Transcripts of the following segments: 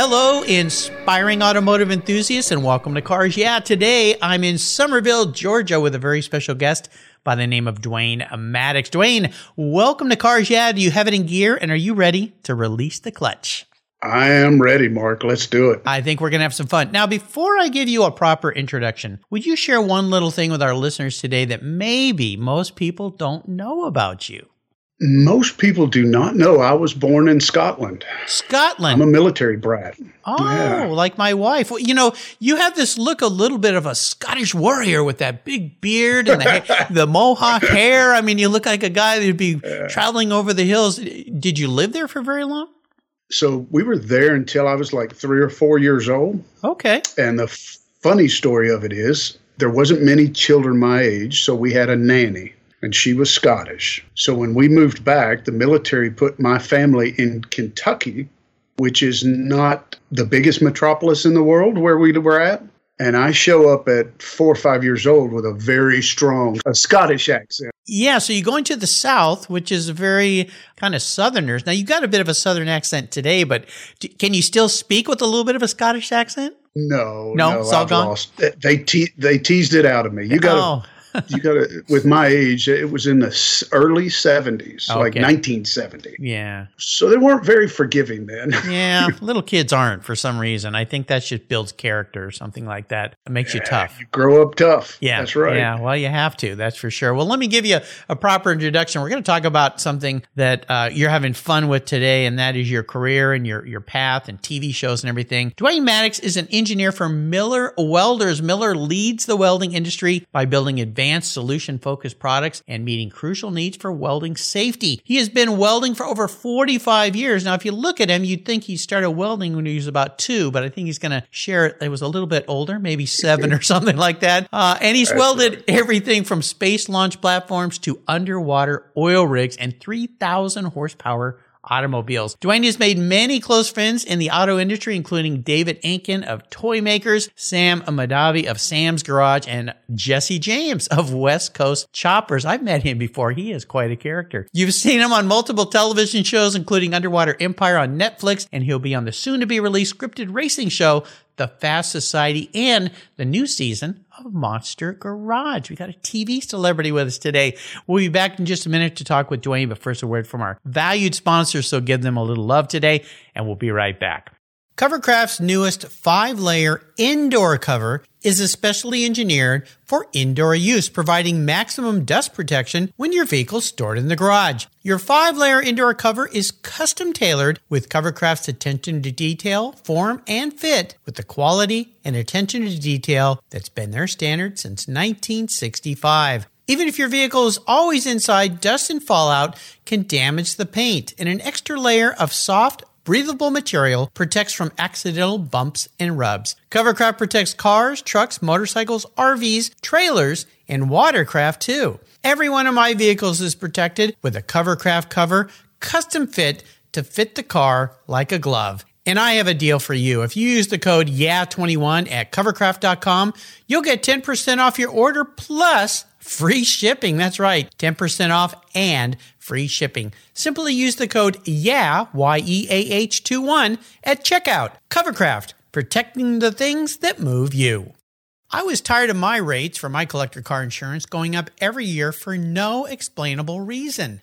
Hello, inspiring automotive enthusiasts, and welcome to Cars Yeah. Today I'm in Summerville, Georgia, with a very special guest by the name of Dwayne Maddox. Dwayne, welcome to Cars Yeah. Do you have it in gear, and are you ready to release the clutch? I am ready, Mark. Let's do it. I think we're going to have some fun. Now, before I give you a proper introduction, would you share one little thing with our listeners today that maybe most people don't know about you? Most people do not know I was born in Scotland. Scotland. I'm a military brat. Oh, yeah. like my wife. Well, you know, you have this look a little bit of a Scottish warrior with that big beard and the, the mohawk hair. I mean, you look like a guy that'd be yeah. traveling over the hills. Did you live there for very long? So we were there until I was like three or four years old. Okay. And the f- funny story of it is there wasn't many children my age, so we had a nanny and she was Scottish. So when we moved back, the military put my family in Kentucky, which is not the biggest metropolis in the world where we were at. And I show up at four or five years old with a very strong a Scottish accent. Yeah, so you're going to the South, which is very kind of Southerners. Now, you got a bit of a Southern accent today, but do, can you still speak with a little bit of a Scottish accent? No, no, no it's all I've gone. Lost. They te- they teased it out of me. You got to oh you got to with my age it was in the early 70s okay. like 1970 yeah. So they weren't very forgiving then. Yeah little kids aren't for some reason. I think that just builds character or something like that. It makes yeah, you tough. you grow up tough. Yeah that's right. yeah well you have to that's for sure. Well let me give you a, a proper introduction. We're going to talk about something that uh, you're having fun with today and that is your career and your your path and tv shows and everything. Dwayne maddox is an engineer for miller welders. Miller leads the welding industry by building advanced advanced solution focused products and meeting crucial needs for welding safety. He has been welding for over 45 years. Now, if you look at him, you'd think he started welding when he was about two, but I think he's going to share it. It was a little bit older, maybe seven or something like that. Uh, and he's welded everything from space launch platforms to underwater oil rigs and 3,000 horsepower automobiles. Dwayne has made many close friends in the auto industry, including David Ankin of Toy Makers, Sam Amadavi of Sam's Garage, and Jesse James of West Coast Choppers. I've met him before. He is quite a character. You've seen him on multiple television shows, including Underwater Empire on Netflix, and he'll be on the soon to be released scripted racing show, The Fast Society, and the new season of Monster Garage. We got a TV celebrity with us today. We'll be back in just a minute to talk with Dwayne, but first a word from our valued sponsors. So give them a little love today, and we'll be right back. Covercraft's newest five layer indoor cover is especially engineered for indoor use, providing maximum dust protection when your vehicle's stored in the garage. Your five layer indoor cover is custom tailored with Covercraft's attention to detail, form, and fit with the quality and attention to detail that's been their standard since 1965. Even if your vehicle is always inside, dust and fallout can damage the paint, and an extra layer of soft, breathable material protects from accidental bumps and rubs. Covercraft protects cars, trucks, motorcycles, RVs, trailers, and watercraft too. Every one of my vehicles is protected with a Covercraft cover, custom fit to fit the car like a glove. And I have a deal for you. If you use the code YEAH21 at covercraft.com, you'll get 10% off your order plus free shipping. That's right, 10% off and free shipping. Simply use the code YEAH, Y E A H 2 1 at checkout. Covercraft, protecting the things that move you. I was tired of my rates for my collector car insurance going up every year for no explainable reason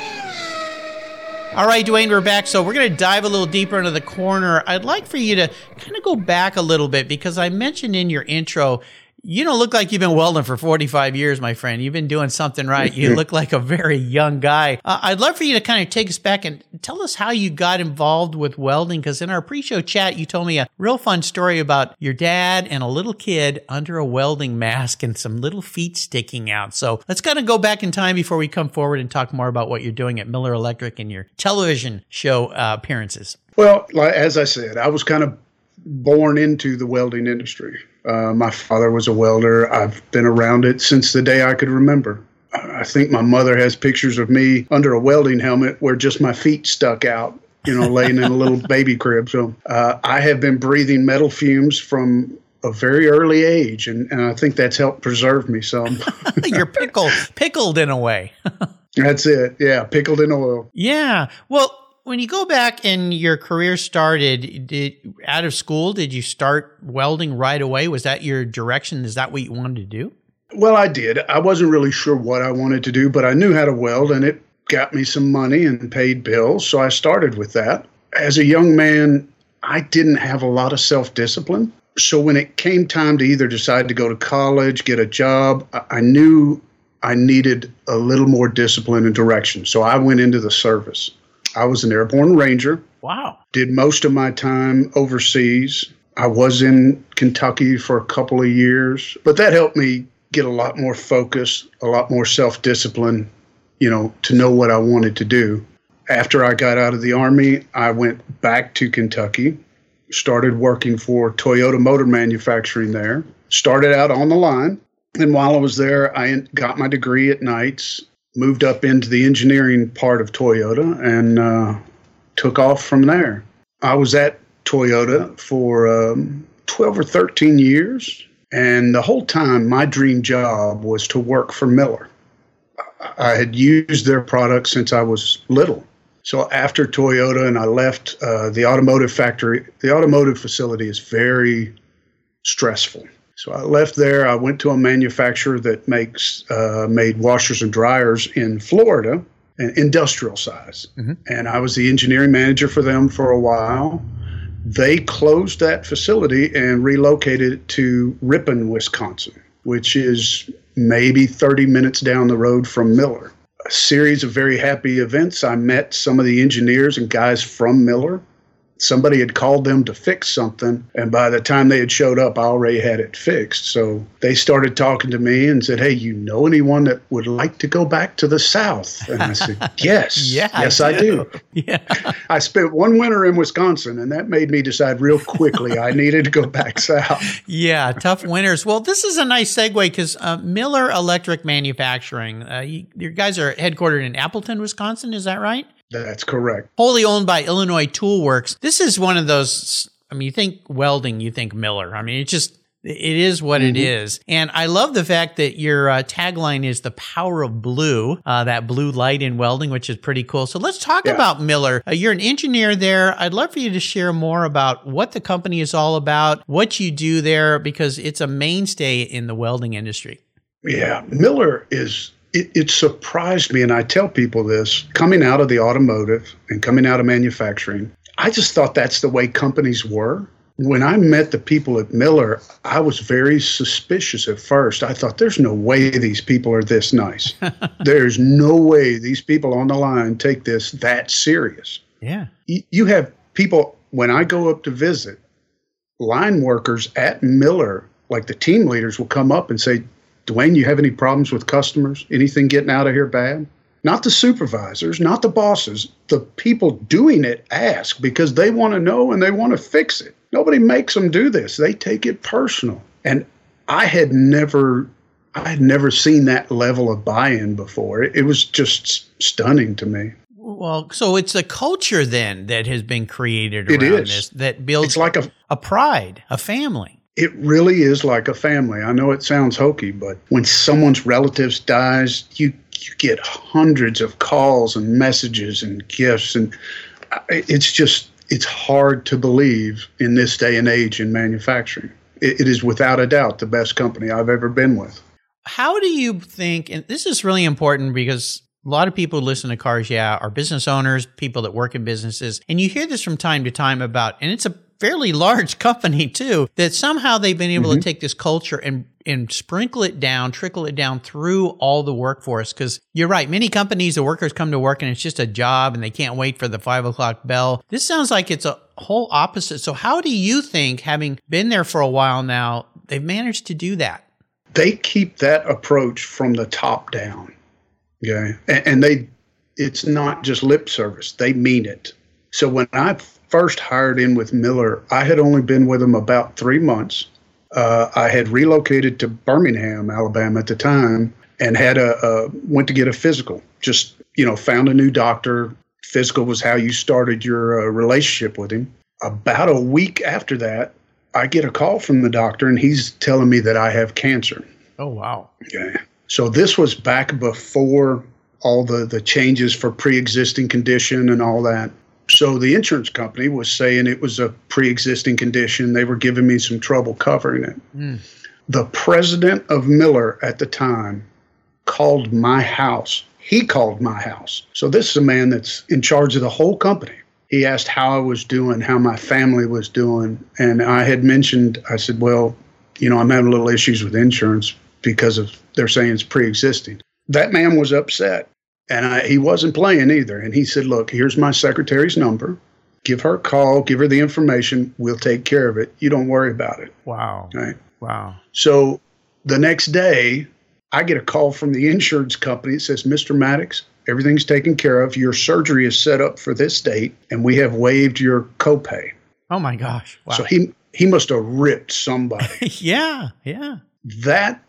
All right, Dwayne, we're back. So we're going to dive a little deeper into the corner. I'd like for you to kind of go back a little bit because I mentioned in your intro you don't look like you've been welding for 45 years, my friend. You've been doing something right. You look like a very young guy. Uh, I'd love for you to kind of take us back and tell us how you got involved with welding. Because in our pre show chat, you told me a real fun story about your dad and a little kid under a welding mask and some little feet sticking out. So let's kind of go back in time before we come forward and talk more about what you're doing at Miller Electric and your television show uh, appearances. Well, as I said, I was kind of born into the welding industry. Uh, my father was a welder. I've been around it since the day I could remember. I think my mother has pictures of me under a welding helmet where just my feet stuck out, you know, laying in a little baby crib. So uh, I have been breathing metal fumes from a very early age, and, and I think that's helped preserve me some. You're pickled, pickled in a way. that's it. Yeah, pickled in oil. Yeah. Well, when you go back and your career started, did out of school, did you start welding right away? Was that your direction? Is that what you wanted to do? Well, I did. I wasn't really sure what I wanted to do, but I knew how to weld and it got me some money and paid bills. So I started with that. As a young man, I didn't have a lot of self discipline. So when it came time to either decide to go to college, get a job, I knew I needed a little more discipline and direction. So I went into the service. I was an airborne ranger. Wow. Did most of my time overseas. I was in Kentucky for a couple of years, but that helped me get a lot more focus, a lot more self discipline, you know, to know what I wanted to do. After I got out of the Army, I went back to Kentucky, started working for Toyota Motor Manufacturing there, started out on the line. And while I was there, I got my degree at nights moved up into the engineering part of Toyota and uh, took off from there. I was at Toyota for um, 12 or 13 years, and the whole time my dream job was to work for Miller. I had used their products since I was little. So after Toyota and I left uh, the automotive factory, the automotive facility is very stressful. So I left there. I went to a manufacturer that makes uh, made washers and dryers in Florida, industrial size, mm-hmm. and I was the engineering manager for them for a while. They closed that facility and relocated it to Ripon, Wisconsin, which is maybe 30 minutes down the road from Miller. A series of very happy events. I met some of the engineers and guys from Miller somebody had called them to fix something and by the time they had showed up i already had it fixed. So they started talking to me and said hey you know anyone that would like to go back to the south? And i said yes. Yeah, yes i do, I do. yeah. I spent one winter in wisconsin and that made me decide real quickly i needed to go back south. Yeah tough winters. Well this is a nice segue because uh, miller electric manufacturing uh, you, your guys are headquartered in appleton wisconsin is that right that's correct. Wholly owned by Illinois Tool Works. This is one of those. I mean, you think welding, you think Miller. I mean, it just it is what mm-hmm. it is. And I love the fact that your uh, tagline is the power of blue, uh, that blue light in welding, which is pretty cool. So let's talk yeah. about Miller. Uh, you're an engineer there. I'd love for you to share more about what the company is all about, what you do there, because it's a mainstay in the welding industry. Yeah, Miller is it, it, surprised me, and I tell people this coming out of the automotive and coming out of manufacturing, I just thought that's the way companies were. When I met the people at Miller, I was very suspicious at first. I thought, there's no way these people are this nice. there's no way these people on the line take this that serious. Yeah. Y- You have people, when I go up to visit, line workers at Miller, like the team leaders, will come up and say, Dwayne, you have any problems with customers? Anything getting out of here bad? Not the supervisors, not the bosses. The people doing it ask because they want to know and they want to fix it. Nobody makes them do this. They take it personal. And I had never I had never seen that level of buy-in before. It, it was just stunning to me. Well, so it's a culture then that has been created around is. this that builds It's like a a pride, a family. It really is like a family. I know it sounds hokey, but when someone's relatives dies, you you get hundreds of calls and messages and gifts, and it's just it's hard to believe in this day and age in manufacturing. It, it is without a doubt the best company I've ever been with. How do you think, and this is really important because a lot of people who listen to Cars Yeah are business owners, people that work in businesses, and you hear this from time to time about, and it's a fairly large company too, that somehow they've been able to mm-hmm. take this culture and and sprinkle it down, trickle it down through all the workforce. Because you're right, many companies, the workers come to work and it's just a job and they can't wait for the five o'clock bell. This sounds like it's a whole opposite. So how do you think, having been there for a while now, they've managed to do that? they keep that approach from the top down. Okay. And, and they, it's not just lip service, they mean it. So when I first hired in with Miller, I had only been with them about three months. Uh, I had relocated to Birmingham, Alabama at the time, and had a, a went to get a physical. Just you know, found a new doctor. Physical was how you started your uh, relationship with him. About a week after that, I get a call from the doctor, and he's telling me that I have cancer. Oh, wow. Okay. So this was back before all the, the changes for pre existing condition and all that. So the insurance company was saying it was a pre existing condition. They were giving me some trouble covering it. Mm. The president of Miller at the time called my house. He called my house. So this is a man that's in charge of the whole company. He asked how I was doing, how my family was doing. And I had mentioned, I said, well, you know, I'm having little issues with insurance because of they're saying it's pre-existing. That man was upset, and I, he wasn't playing either. And he said, "Look, here's my secretary's number. Give her a call. Give her the information. We'll take care of it. You don't worry about it." Wow. Right. Wow. So the next day, I get a call from the insurance company. It says, "Mr. Maddox, everything's taken care of. Your surgery is set up for this date, and we have waived your copay." Oh my gosh. Wow. So he he must have ripped somebody. yeah. Yeah. that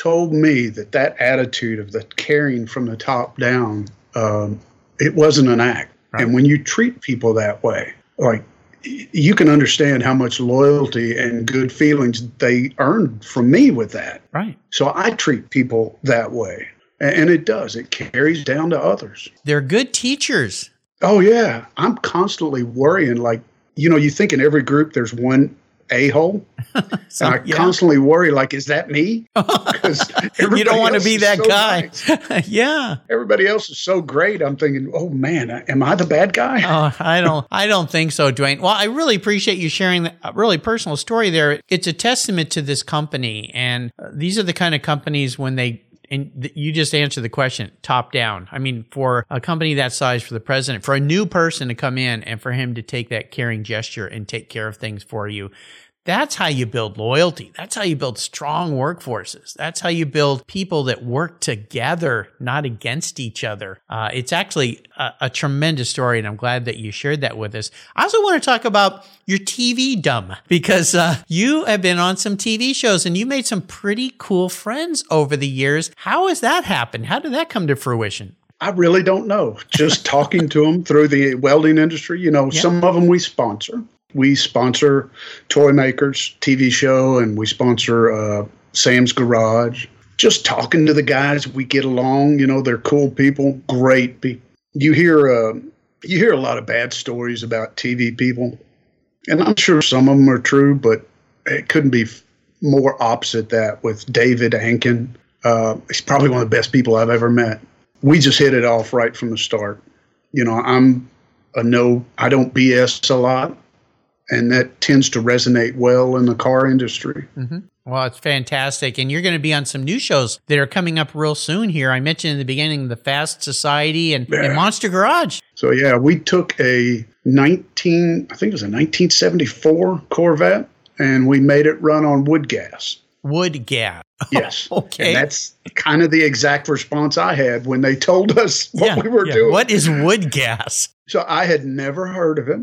told me that that attitude of the caring from the top down, um, it wasn't an act. Right. And when you treat people that way, like you can understand how much loyalty and good feelings they earned from me with that. Right. So I treat people that way. And it does, it carries down to others. They're good teachers. Oh, yeah. I'm constantly worrying. Like, you know, you think in every group there's one a hole. Some- and I yeah. constantly worry, like, is that me? Because you don't want to be that so guy. nice. yeah. Everybody else is so great. I'm thinking, oh man, am I the bad guy? Oh, I don't. I don't think so, Dwayne. Well, I really appreciate you sharing a really personal story there. It's a testament to this company, and uh, these are the kind of companies when they. And th- you just answered the question top down. I mean, for a company that size, for the president, for a new person to come in and for him to take that caring gesture and take care of things for you, that's how you build loyalty. That's how you build strong workforces. That's how you build people that work together, not against each other. Uh, it's actually a, a tremendous story, and I'm glad that you shared that with us. I also want to talk about your TV dumb because uh, you have been on some TV shows and you made some pretty cool friends over the years. How has that happened? How did that come to fruition? I really don't know. Just talking to them through the welding industry, you know, Yeah. some of them we sponsor. We sponsor Toy Makers TV show, and we sponsor uh, Sam's Garage. Just talking to the guys, we get along. You know, they're cool people, great people. You hear, uh, you hear a lot of bad stories about TV people, and I'm sure some of them are true, but it couldn't be more opposite that with David Ankin. Uh, he's probably one of the best people I've ever met. We just hit it off right from the start. You know, I'm a no, I don't BS a lot, and that tends to resonate well in the car industry. Mm-hmm. Well, it's fantastic. And you're going to be on some new shows that are coming up real soon here. I mentioned in the beginning the Fast Society and, yeah. and Monster Garage. So, yeah, we took a 19, I think it was a 1974 Corvette, and we made it run on wood gas. Wood gas. Yes. okay. And that's kind of the exact response I had when they told us what yeah, we were yeah. doing. What is wood gas? So I had never heard of it.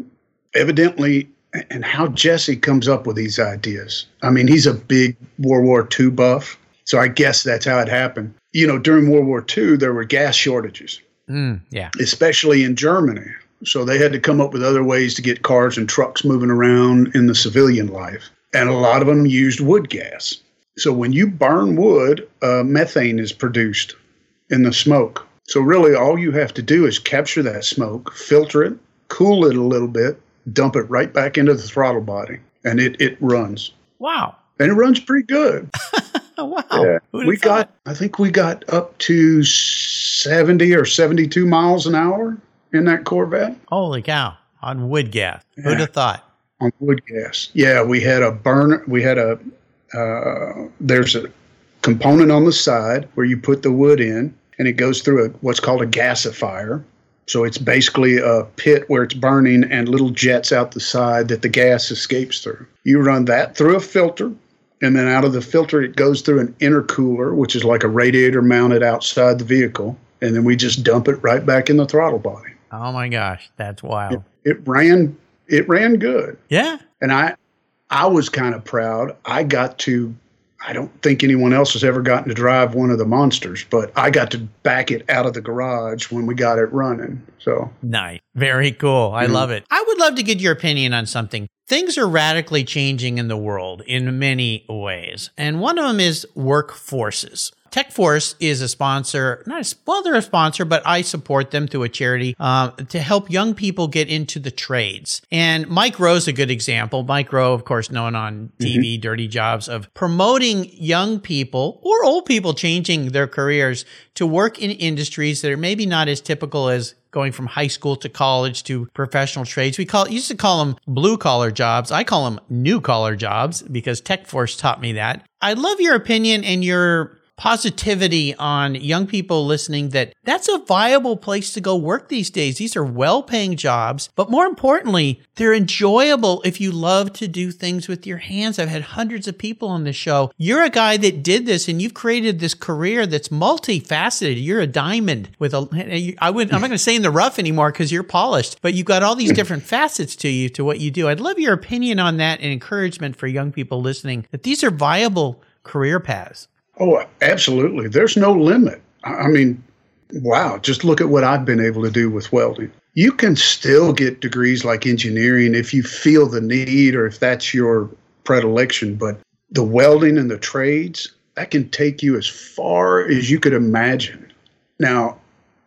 Evidently, and how Jesse comes up with these ideas. I mean, he's a big World War II buff. So I guess that's how it happened. You know, during World War II, there were gas shortages. Mm, yeah. Especially in Germany. So they had to come up with other ways to get cars and trucks moving around in the civilian life. And a lot of them used wood gas. So when you burn wood, uh, methane is produced in the smoke. So really, all you have to do is capture that smoke, filter it, cool it a little bit, dump it right back into the throttle body, and it it runs. Wow! And it runs pretty good. wow! Yeah. We got, I think we got up to seventy or seventy-two miles an hour in that Corvette. Holy cow! On wood gas. Yeah. Who'd have thought? On wood gas. Yeah, we had a burner. We had a uh, there's a component on the side where you put the wood in, and it goes through a, what's called a gasifier. So it's basically a pit where it's burning and little jets out the side that the gas escapes through. You run that through a filter, and then out of the filter, it goes through an intercooler, which is like a radiator mounted outside the vehicle. And then we just dump it right back in the throttle body. Oh my gosh, that's wild. It, it ran it ran good. Yeah. And I I was kind of proud. I got to, I don't think anyone else has ever gotten to drive one of the monsters, but I got to back it out of the garage when we got it running. So nice. Very cool. I mm-hmm. love it. I would love to get your opinion on something. Things are radically changing in the world in many ways, and one of them is workforces. TechForce is a sponsor, not a, well, they're a sponsor, but I support them through a charity um, to help young people get into the trades. And Mike Rowe is a good example. Mike Rowe, of course, known on TV, mm-hmm. Dirty Jobs, of promoting young people or old people changing their careers to work in industries that are maybe not as typical as going from high school to college to professional trades. We call used to call them blue collar jobs. I call them new collar jobs because TechForce taught me that. I'd love your opinion and your positivity on young people listening that that's a viable place to go work these days. These are well paying jobs, but more importantly, they're enjoyable if you love to do things with your hands. I've had hundreds of people on the show. You're a guy that did this and you've created this career that's multifaceted. You're a diamond with a, I would, I'm not going to say in the rough anymore because you're polished, but you've got all these different facets to you, to what you do. I'd love your opinion on that and encouragement for young people listening that these are viable career paths. Oh, absolutely. There's no limit. I mean, wow, just look at what I've been able to do with welding. You can still get degrees like engineering if you feel the need or if that's your predilection, but the welding and the trades, that can take you as far as you could imagine. Now,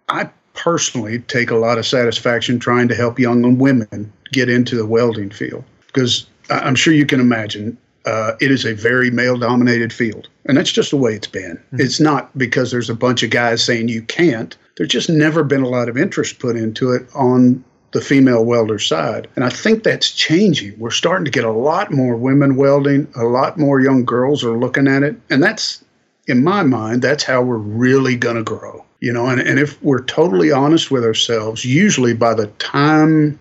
I personally take a lot of satisfaction trying to help young women get into the welding field because I'm sure you can imagine uh, it is a very male dominated field. And that's just the way it's been. Mm-hmm. It's not because there's a bunch of guys saying you can't. There's just never been a lot of interest put into it on the female welder side. And I think that's changing. We're starting to get a lot more women welding, a lot more young girls are looking at it. And that's, in my mind, that's how we're really going to grow. You know, and, and if we're totally honest with ourselves, usually by the time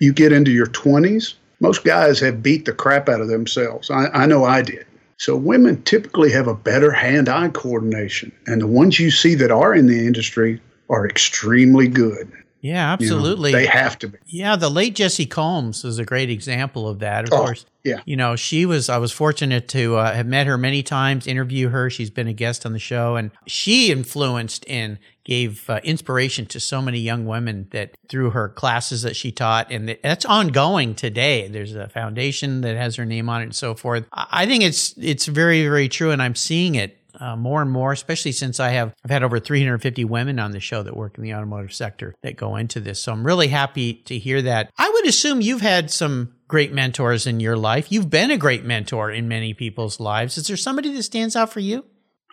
you get into your 20s, most guys have beat the crap out of themselves. I, I know I did. So women typically have a better hand-eye coordination, and the ones you see that are in the industry are extremely good. Yeah, absolutely. You know, they have to be. Yeah, the late Jessi Combs is a great example of that. Of oh, course, yeah. You know, she was. I was fortunate to uh, have met her many times, interview her. She's been a guest on the show, and she influenced and gave uh, inspiration to so many young women that through her classes that she taught, and that's ongoing today. There's a foundation that has her name on it, and so forth. I think it's it's very very true, and I'm seeing it uh, more and more, especially since I have I've had over 350 women on the show that work in the automotive sector that go into this. So I'm really happy to hear that. I would assume you've had some great mentors in your life. You've been a great mentor in many people's lives. Is there somebody that stands out for you?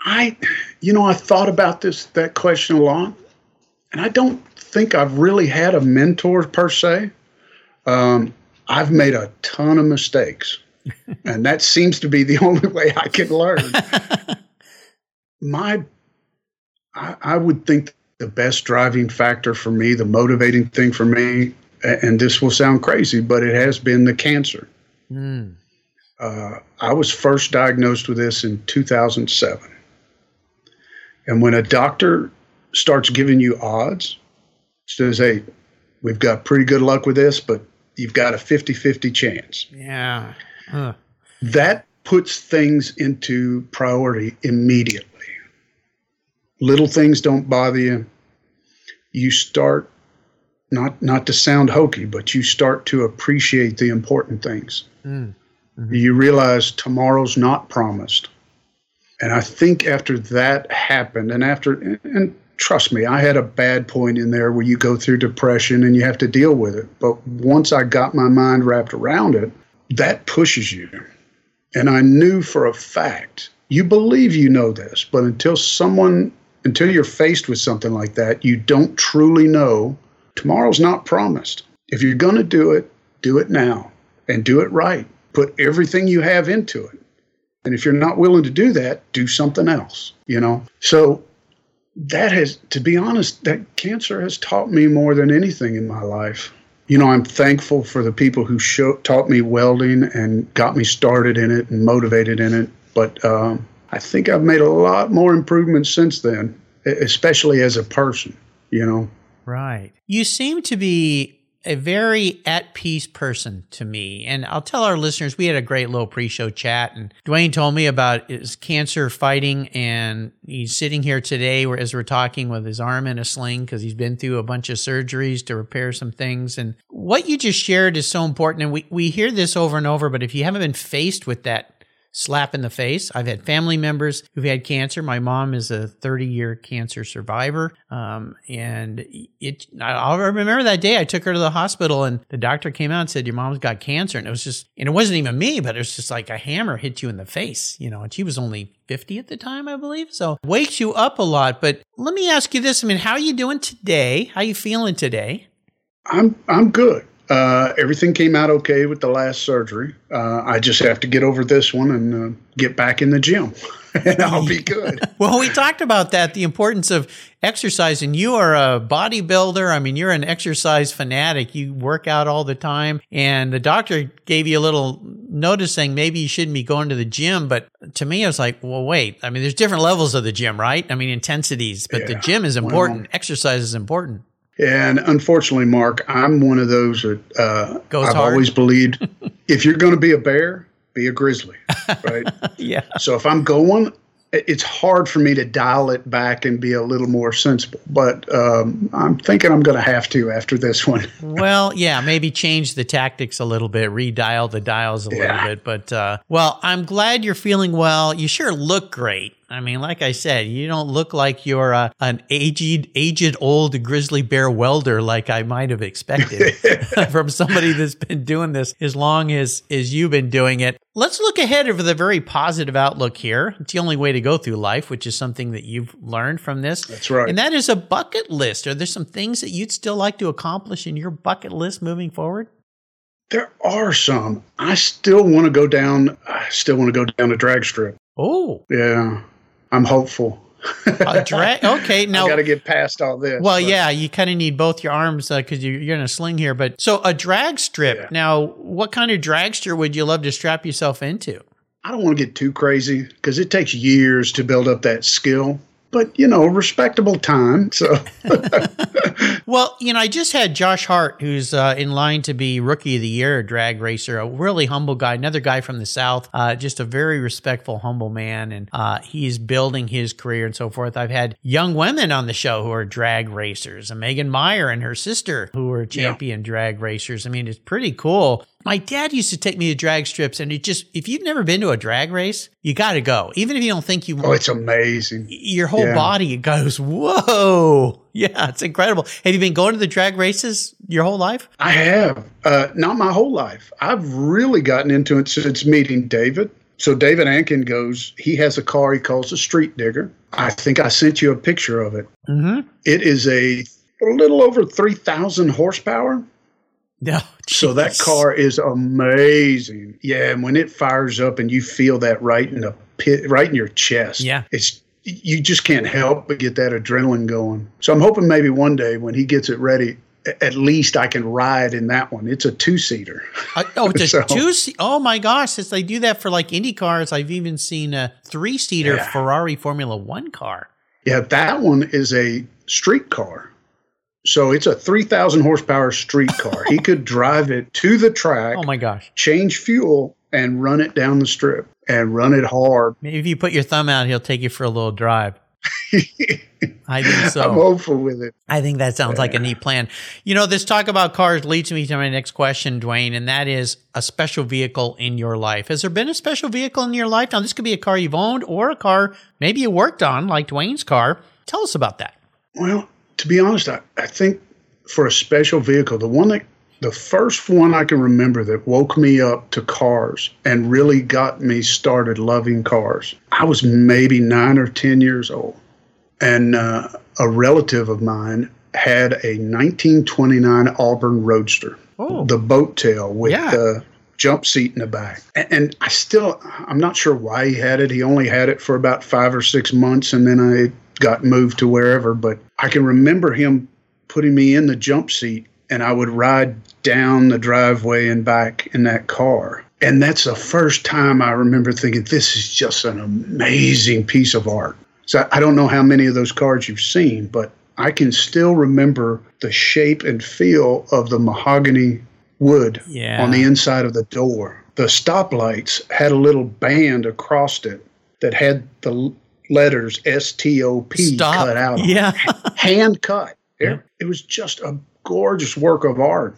I, you know, I thought about this that question a lot, and I don't think I've really had a mentor per se. Um, I've made a ton of mistakes and that seems to be the only way I can learn. My, I, I would think the best driving factor for me, the motivating thing for me, and this will sound crazy, but it has been the cancer. Mm. Uh, I was first diagnosed with this in 2007. And when a doctor starts giving you odds, says, hey, we've got pretty good luck with this, but you've got a 50 50 chance. Yeah. Huh. That puts things into priority immediately. Little things don't bother you. You start not not to sound hokey, but you start to appreciate the important things. Mm. Mm-hmm. You realize tomorrow's not promised. And I think after that happened, and after, and trust me, I had a bad point in there where you go through depression and you have to deal with it. But once I got my mind wrapped around it, that pushes you. And I knew for a fact, you believe you know this, but until someone, until you're faced with something like that, you don't truly know tomorrow's not promised. If you're going to do it, do it now and do it right. Put everything you have into it. And if you're not willing to do that, do something else, you know? So that has, to be honest, that cancer has taught me more than anything in my life. You know, I'm thankful for the people who show, taught me welding and got me started in it and motivated in it. But um, I think I've made a lot more improvements since then, especially as a person, you know? Right. You seem to be a very at peace person to me. And I'll tell our listeners, we had a great little pre show chat and Dwayne told me about his cancer fighting and he's sitting here today as we're talking with his arm in a sling because he's been through a bunch of surgeries to repair some things. And what you just shared is so important. And we, we hear this over and over, but if you haven't been faced with that slap in the face. I've had family members who've had cancer. My mom is a 30 year cancer survivor. Um, and it, I'll remember that day I took her to the hospital and the doctor came out and said, your mom's got cancer. And it was just, and it wasn't even me, but it was just like a hammer hit you in the face, you know, and she was only 50 at the time, I believe. So wakes you up a lot. But let me ask you this. I mean, how are you doing today? How are you feeling today? I'm, I'm good. Uh, everything came out okay with the last surgery. Uh, I just have to get over this one and uh, get back in the gym, and I'll be good. well, we talked about that the importance of exercise, and you are a bodybuilder. I mean, you're an exercise fanatic. You work out all the time, and the doctor gave you a little notice saying maybe you shouldn't be going to the gym. But to me, I was like, well, wait. I mean, there's different levels of the gym, right? I mean, intensities, but yeah. the gym is important. Well, exercise is important. And unfortunately, Mark, I'm one of those that uh, I've hard. always believed if you're going to be a bear, be a grizzly, right? yeah. So if I'm going, it's hard for me to dial it back and be a little more sensible. But um, I'm thinking I'm going to have to after this one. well, yeah, maybe change the tactics a little bit, redial the dials a yeah. little bit. But uh, well, I'm glad you're feeling well. You sure look great. I mean, like I said, you don't look like you're uh, an aged, aged old grizzly bear welder like I might have expected from somebody that's been doing this as long as as you've been doing it. Let's look ahead of the very positive outlook here. It's the only way to go through life, which is something that you've learned from this. That's right. And that is a bucket list. Are there some things that you'd still like to accomplish in your bucket list moving forward? There are some. I still want to go down. I still want to go down a drag strip. Oh, yeah. I'm hopeful. a drag. Okay, now you got to get past all this. Well, but. yeah, you kind of need both your arms because uh, you're, you're in a sling here. But so a drag strip. Yeah. Now, what kind of dragster would you love to strap yourself into? I don't want to get too crazy because it takes years to build up that skill but you know, respectable time. So, well, you know, I just had Josh Hart, who's uh, in line to be Rookie of the Year, drag racer, a really humble guy, another guy from the South, uh, just a very respectful, humble man, and uh, he's building his career and so forth. I've had young women on the show who are drag racers, and Megan Meyer and her sister who are champion yeah. drag racers. I mean, it's pretty cool. My dad used to take me to drag strips, and it just, if you've never been to a drag race, you got to go. Even if you don't think you want Oh, it's amazing. Your whole yeah. body goes, whoa. Yeah, it's incredible. Have you been going to the drag races your whole life? I have. Uh, not my whole life. I've really gotten into it since meeting David. So David Ankin goes, he has a car he calls a street digger. I think I sent you a picture of it. Mm-hmm. it is a, a little over 3,000 horsepower No, so that car is amazing. Yeah, and when it fires up and you feel that right in the pit, right in your chest. Yeah. it's you just can't help but get that adrenaline going. So I'm hoping maybe one day when he gets it ready, at least I can ride in that one. It's a two seater. Uh, oh, it's a So- two seat. Oh my gosh! Since they do that for like Indy cars, I've even seen a three seater Yeah. Ferrari Formula One car. Yeah, that one is a street car. So it's a 3,000 horsepower street car. he could drive it to the track, Oh my gosh! change fuel, and run it down the strip and run it hard. Maybe if you put your thumb out, he'll take you for a little drive. I think so. I'm hopeful with it. I think that sounds like a neat plan. You know, this talk about cars leads me to my next question, Dwayne, and that is a special vehicle in your life. Has there been a special vehicle in your life? Now, this could be a car you've owned or a car maybe you worked on, like Dwayne's car. Tell us about that. Well, to be honest, I, I think for a special vehicle, the one that the first one I can remember that woke me up to cars and really got me started loving cars. I was maybe nine or 10 years old. And uh, a relative of mine had a 1929 Auburn Roadster, Oh. the boat tail with Yeah. the jump seat in the back. And I still, I'm not sure why he had it. He only had it for about five or six months, and then I got moved to wherever. But I can remember him putting me in the jump seat, and I would ride down the driveway and back in that car. And that's the first time I remember thinking, this is just an amazing piece of art. So I don't know how many of those cars you've seen, but I can still remember the shape and feel of the mahogany wood Yeah. on the inside of the door. The stoplights had a little band across it that had the letters S T O P Stop. cut out. Yeah. hand cut. It, Yeah. it was just a gorgeous work of art.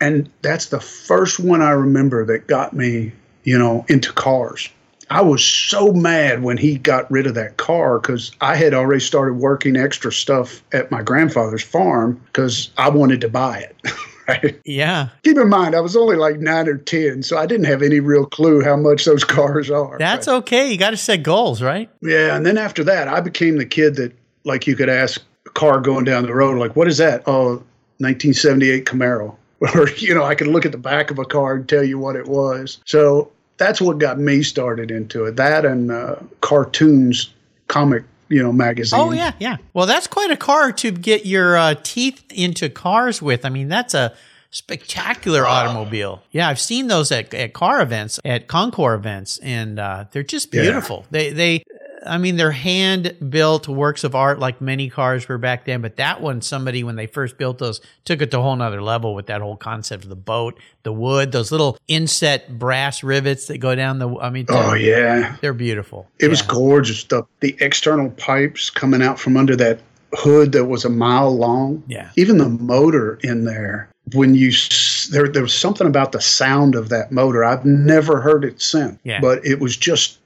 And that's the first one I remember that got me, you know, into cars. I was so mad when he got rid of that car because I had already started working extra stuff at my grandfather's farm because I wanted to buy it. Right? yeah. Keep in mind, I was only like nine or 10, so I didn't have any real clue how much those cars are. That's But- okay. You got to set goals, right? yeah, and then after that, I became the kid that, like, you could ask a car going down the road, like, what is that? Oh, 1978 Camaro. Or, you know, I could look at the back of a car and tell you what it was. So that's what got me started into it. That and uh, cartoons, comic, you know, magazine. Oh yeah, yeah. Well, that's quite a car to get your uh, teeth into cars with. I mean, that's a spectacular automobile. Yeah, I've seen those at, at car events, at Concours events, and uh, they're just Yeah. beautiful. They they. I mean, they're hand built works of art like many cars were back then, but that one, somebody, when they first built those, took it to a whole nother level with that whole concept of the boat, the wood, those little inset brass rivets that go down the, I mean, Oh, yeah. they're beautiful. It was gorgeous. The, the external pipes coming out from under that hood that was a mile long. Yeah. Even the motor in there, when you, there, there was something about the sound of that motor. I've never heard it since, Yeah. but it was just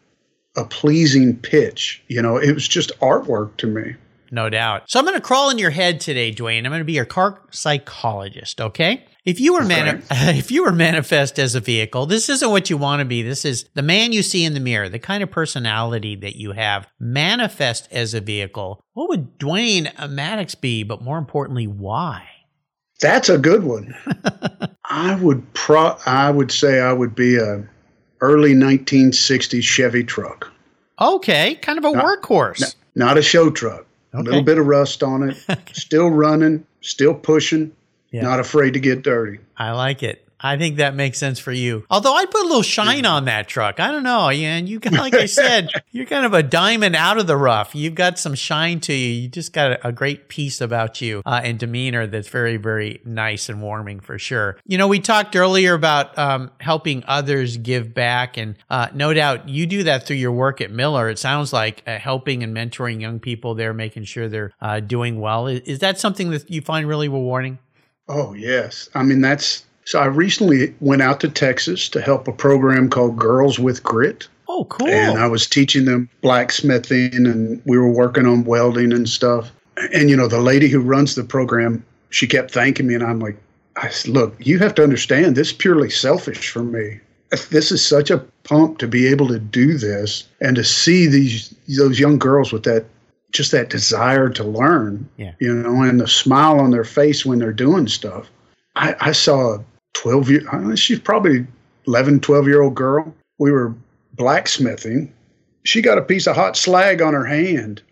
a pleasing pitch. You know, it was just artwork to me. No doubt. So I'm going to crawl in your head today, Dwayne. I'm going to be your car psychologist. Okay. If you were mani- if you were manifest as a vehicle, this isn't what you want to be. This is the man you see in the mirror, the kind of personality that you have. Manifest as a vehicle. What would Dwayne uh, Maddox be? But more importantly, why? That's a good one. I would pro I would say I would be a early 1960s Chevy truck. Okay, kind of a workhorse. Not a show truck. A little bit of rust on it. still running, still pushing, Yeah. not afraid to get dirty. I like it. I think that makes sense for you. Although I'd put a little shine on that truck. I don't know. Yeah, and you got, like I said, you're kind of a diamond out of the rough. You've got some shine to you. You just got a, a great piece about you uh, and demeanor that's very, very nice and warming for sure. You know, we talked earlier about um, helping others give back, and uh, no doubt you do that through your work at Miller. It sounds like uh, helping and mentoring young people there, making sure they're uh, doing well. Is, is that something that you find really rewarding? Oh, yes. I mean, that's so I recently went out to Texas to help a program called Girls with Grit. Oh, cool. And I was teaching them blacksmithing and we were working on welding and stuff. And, you know, the lady who runs the program, she kept thanking me. And I'm like, I said, look, you have to understand this is purely selfish for me. This is such a pump to be able to do this and to see these those young girls with that just that desire to learn, Yeah. you know, and the smile on their face when they're doing stuff. I, I saw a 12 year, she's probably 11, 12 year old girl. We were blacksmithing. She got a piece of hot slag on her hand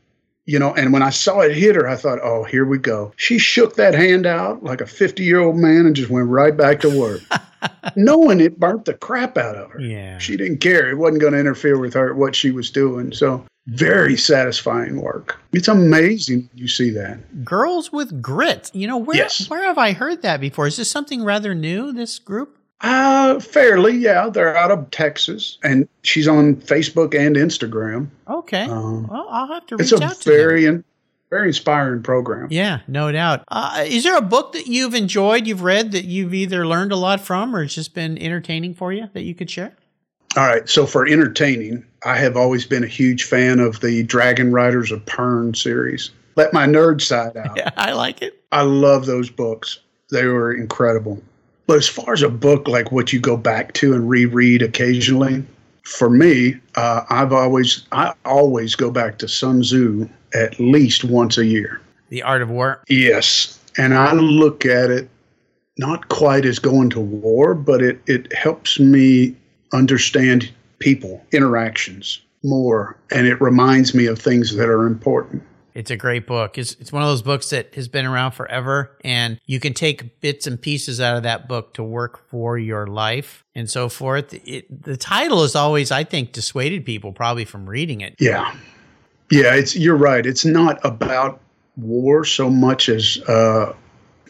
you know, and when I saw it hit her, I thought, oh, here we go. She shook that hand out like a 50 year old man and just went right back to work, knowing it burnt the crap out of her. Yeah. She didn't care. It wasn't going to interfere with her, what she was doing. So, very satisfying work. It's amazing you see that. Girls with Grit. You know, where, Yes. where have I heard that before? Is this something rather new, this group? Uh, fairly, yeah. They're out of Texas, and she's on Facebook and Instagram. Okay. Um, well, I'll have to reach out to them. very, in, very inspiring program. Yeah, no doubt. Uh, is there a book that you've enjoyed, you've read, that you've either learned a lot from or it's just been entertaining for you that you could share? All right. So for entertaining, I have always been a huge fan of the Dragonriders of Pern series. Let my nerd side out. Yeah, I like it. I love those books. They were incredible. But as far as a book like what you go back to and reread occasionally, for me, uh, I've always I always go back to Sun Tzu at least once a year. The Art of War. Yes, and I look at it not quite as going to war, but it it helps me understand people interactions more, and it reminds me of things that are important. It's a great book. It's, it's one of those books that has been around forever, and you can take bits and pieces out of that book to work for your life and so forth. It, the title has always, I think, dissuaded people probably from reading it. Yeah. Yeah, it's you're right. It's not about war so much as uh,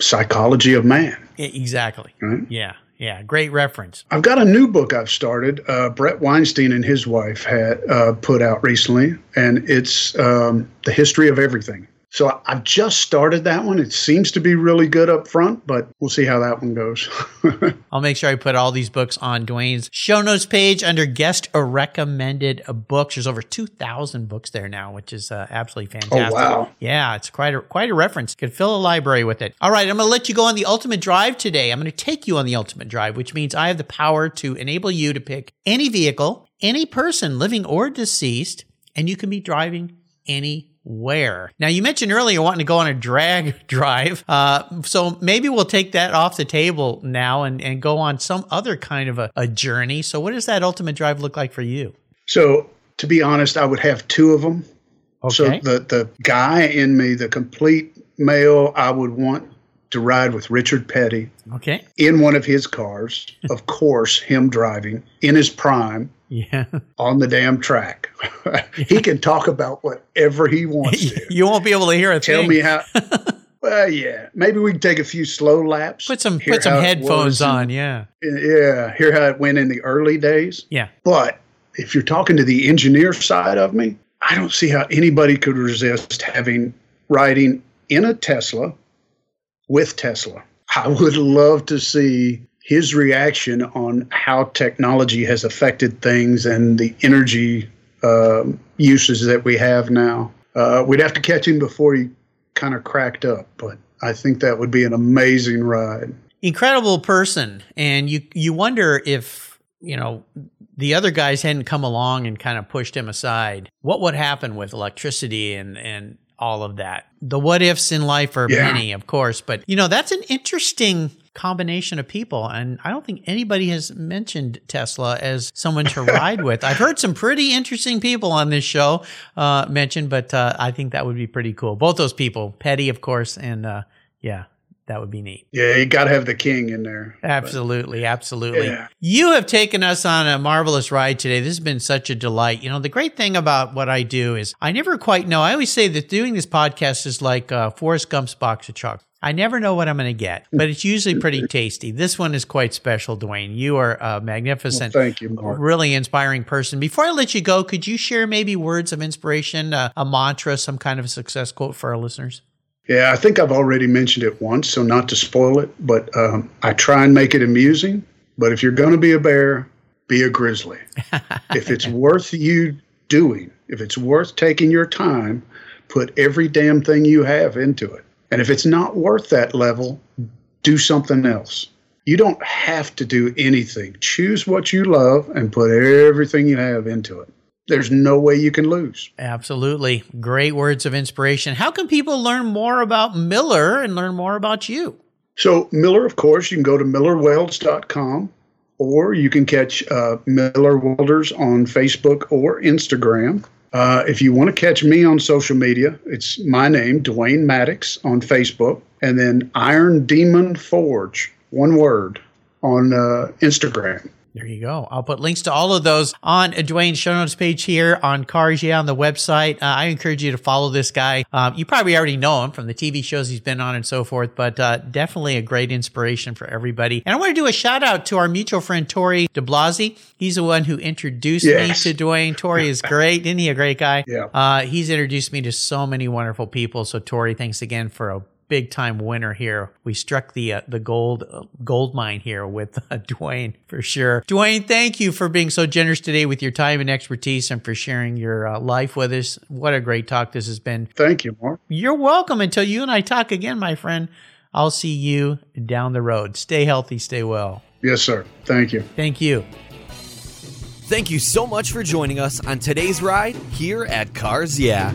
psychology of man. Exactly. Right. Yeah. Yeah. Great reference. I've got a new book I've started. Uh, Bret Weinstein and his wife had uh, put out recently, and it's um, the history of everything. So I've just started that one. It seems to be really good up front, but we'll see how that one goes. I'll make sure I put all these books on Dwayne's show notes page under guest or recommended books. There's over 2,000 books there now, which is uh, absolutely fantastic. Oh, wow. Yeah, it's quite a, quite a reference. Could fill a library with it. All right, I'm going to let you go on the ultimate drive today. I'm going to take you on the ultimate drive, which means I have the power to enable you to pick any vehicle, any person, living or deceased, and you can be driving anywhere. Now, you mentioned earlier wanting to go on a drag drive. Uh, so maybe we'll take that off the table now and, and go on some other kind of a, a journey. So, what does that ultimate drive look like for you? so to be honest, I would have two of them. So the the guy in me, the complete male, I would want to ride with Richard Petty okay. in one of his cars. of course, him driving in his prime Yeah. on the damn track. he can talk about whatever he wants to. you won't be able to hear it. Tell thing. me how. Well, yeah, maybe we can take a few slow laps. Put some put some headphones in- on. Yeah. Yeah, hear how it went in the early days. Yeah. But if you're talking to the engineer side of me, I don't see how anybody could resist having riding in a Tesla with Tesla. I would love to see his reaction on how technology has affected things and the energy um uses that we have now. Uh, we'd have to catch him before he kind of cracked up, but I think that would be an amazing ride. incredible person and you you wonder if you know the other guys hadn't come along and kind of pushed him aside what would happen with electricity and and all of that. The what ifs in life are Yeah. many of course but you know that's an interesting combination of people and i don't think anybody has mentioned tesla as someone to ride with. I've heard some pretty interesting people on this show uh mentioned but uh, i think that would be pretty cool. Both those people petty of course and uh yeah that would be neat Yeah, you got to have the king in there. Absolutely, absolutely. Yeah. You have taken us on a marvelous ride today. This has been such a delight. You know, the great thing about what I do is I never quite know. I always say that doing this podcast is like uh, Forrest Gump's box of chocolate. I never know what I'm going to get, but it's usually pretty tasty. This one is quite special, Dwayne. You are a magnificent, Thank you, Mark. really inspiring person. Before I let you go, could you share maybe words of inspiration, uh, a mantra, some kind of a success quote for our listeners? Yeah, I think I've already mentioned it once, so not to spoil it, but um, I try and make it amusing. But if you're going to be a bear, be a grizzly. if it's worth you doing, if it's worth taking your time, put every damn thing you have into it. And if it's not worth that level, do something else. You don't have to do anything. Choose what you love and put everything you have into it. There's no way you can lose. Absolutely. Great words of inspiration. How can people learn more about Miller and learn more about you? So, Miller, of course, you can go to millerwelds.com or you can catch uh, Miller Welders on Facebook or Instagram. Uh, if you want to catch me on social media, it's my name, Dwayne Maddox, on Facebook, and then Iron Demon Forge, one word, on uh, Instagram. There you go. I'll put links to all of those on Dwayne's show notes page here on Cars Yeah on the website. Uh, I encourage you to follow this guy. Um, you probably already know him from the TV shows he's been on and so forth, but uh, definitely a great inspiration for everybody. And I want to do a shout out to our mutual friend Tori DeBlasi. He's the one who introduced Yes. me to Dwayne. Tori is great. Isn't he a great guy? Yeah. Uh, he's introduced me to so many wonderful people. So Tori, thanks again for a big time winner here. We struck the uh, the gold uh, gold mine here with uh, Dwayne for sure. Dwayne, thank you for being so generous today with your time and expertise and for sharing your uh, life with us. What a great talk this has been. Thank you, Mark. You're welcome. Until you and I talk again, my friend. I'll see you down the road. Stay healthy, stay well. Yes, sir. Thank you. Thank you. Thank you so much for joining us on today's ride here at Cars Yeah.